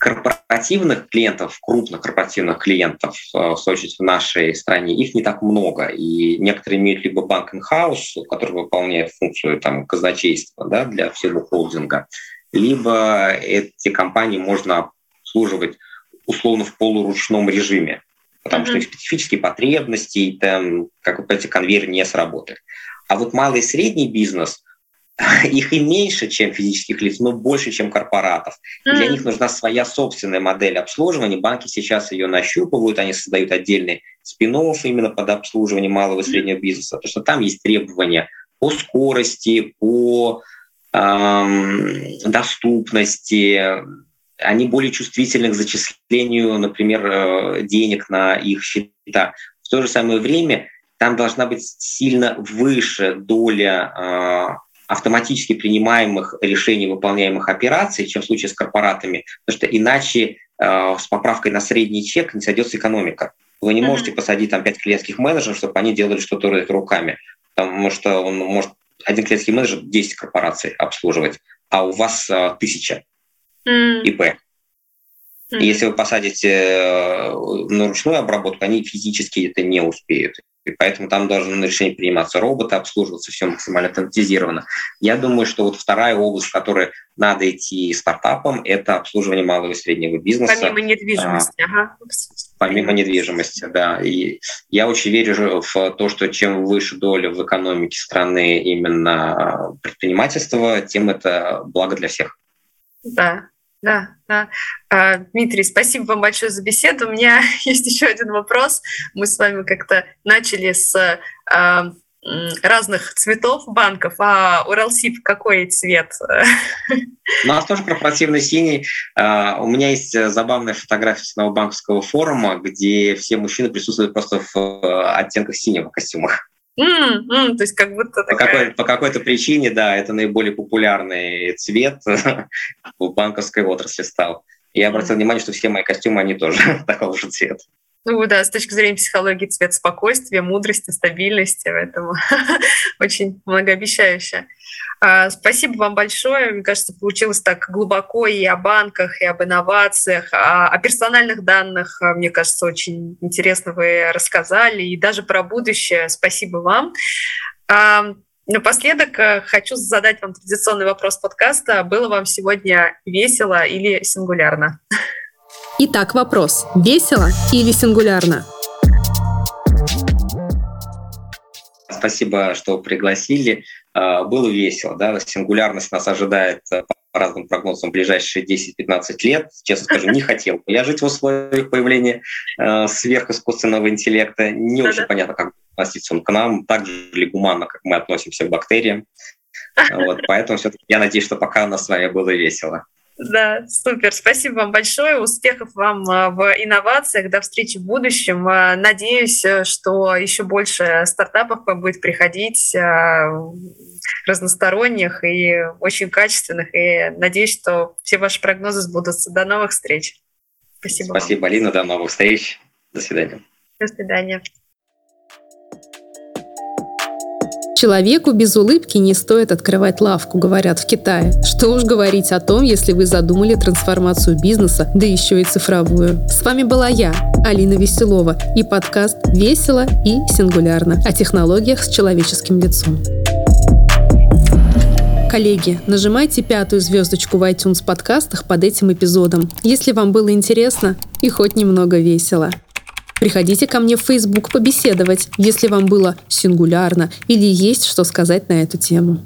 корпоративных клиентов, крупных корпоративных клиентов, э, в свою очередь, в нашей стране, их не так много. И некоторые имеют либо банк in-house, который выполняет функцию там, казначейства да, для всего холдинга, либо эти компании можно обслуживать условно в полуручном режиме, потому mm-hmm. что их специфические потребности, там, как эти конвейеры не сработают. А вот малый и средний бизнес – (laughs) их и меньше, чем физических лиц, но больше, чем корпоратов. Mm-hmm. Для них нужна своя собственная модель обслуживания. Банки сейчас ее нащупывают, они создают отдельные спин именно под обслуживание малого и среднего бизнеса, потому что там есть требования по скорости, по эм, доступности, они более чувствительны к зачислению, например, э, денег на их счета. В то же самое время там должна быть сильно выше доля э, автоматически принимаемых решений, выполняемых операций, чем в случае с корпоратами, потому что иначе э, с поправкой на средний чек не сойдется экономика. Вы не можете посадить там пять клиентских менеджеров, чтобы они делали что-то руками, потому что он может один клиентский менеджер 10 корпораций обслуживать, а у вас э, тысяча. ИП. Если вы посадите э, на ручную обработку, они физически это не успеют. И поэтому там должны решение приниматься роботы, обслуживаться все максимально автоматизировано. Я думаю, что вот вторая область, в которой надо идти стартапам, это обслуживание малого и среднего бизнеса. Помимо недвижимости, а, ага. Помимо недвижимости, да. И я очень верю в то, что чем выше доля в экономике страны именно предпринимательства, тем это благо для всех. Да, да, да. А, Дмитрий, спасибо вам большое за беседу. У меня (laughs) есть еще один вопрос. Мы с вами как-то начали с а, разных цветов банков, а Уралсиб какой цвет? У нас тоже корпоративный синий. А, у меня есть забавная фотография с банковского форума, где все мужчины присутствуют просто в оттенках синего костюма. Mm, mm, то есть как будто такая... по, какой, по какой-то причине, да, это наиболее популярный цвет (laughs) в банковской отрасли стал. Я обратил внимание, что все мои костюмы, они тоже (laughs) такого же цвета. Ну да, с точки зрения психологии цвет спокойствия, мудрости, стабильности, поэтому (laughs) очень многообещающе. А, спасибо вам большое. Мне кажется, получилось так глубоко и о банках, и об инновациях, а, о персональных данных. А, мне кажется, очень интересно вы рассказали, и даже про будущее. Спасибо вам. Напоследок э, хочу задать вам традиционный вопрос подкаста. Было вам сегодня весело или сингулярно? Итак, вопрос. Весело или сингулярно? Спасибо, что пригласили. А, было весело. Да? Сингулярность нас ожидает э, по разным прогнозам в ближайшие 10-15 лет. Честно скажу, не хотел бы я жить в условиях появления э, сверхискусственного интеллекта. Не очень понятно, как относиться он к нам, так же ли гуманно, как мы относимся к бактериям. Вот, поэтому все-таки я надеюсь, что пока у нас с вами было весело. Да, супер. Спасибо вам большое. Успехов вам а, в инновациях. До встречи в будущем. А, надеюсь, э, что еще больше стартапов будет приходить разносторонних и очень качественных. И надеюсь, что все ваши прогнозы сбудутся. До новых встреч. Спасибо. Спасибо, вам. Алина. До новых встреч. До свидания. До свидания. Человеку без улыбки не стоит открывать лавку, говорят в Китае. Что уж говорить о том, если вы задумали трансформацию бизнеса, да еще и цифровую. С вами была я, Алина Веселова, и подкаст «Весело и сингулярно» о технологиях с человеческим лицом. Коллеги, нажимайте пятую звездочку в iTunes подкастах под этим эпизодом, если вам было интересно и хоть немного весело. Приходите ко мне в Facebook побеседовать, если вам было сингулярно или есть что сказать на эту тему.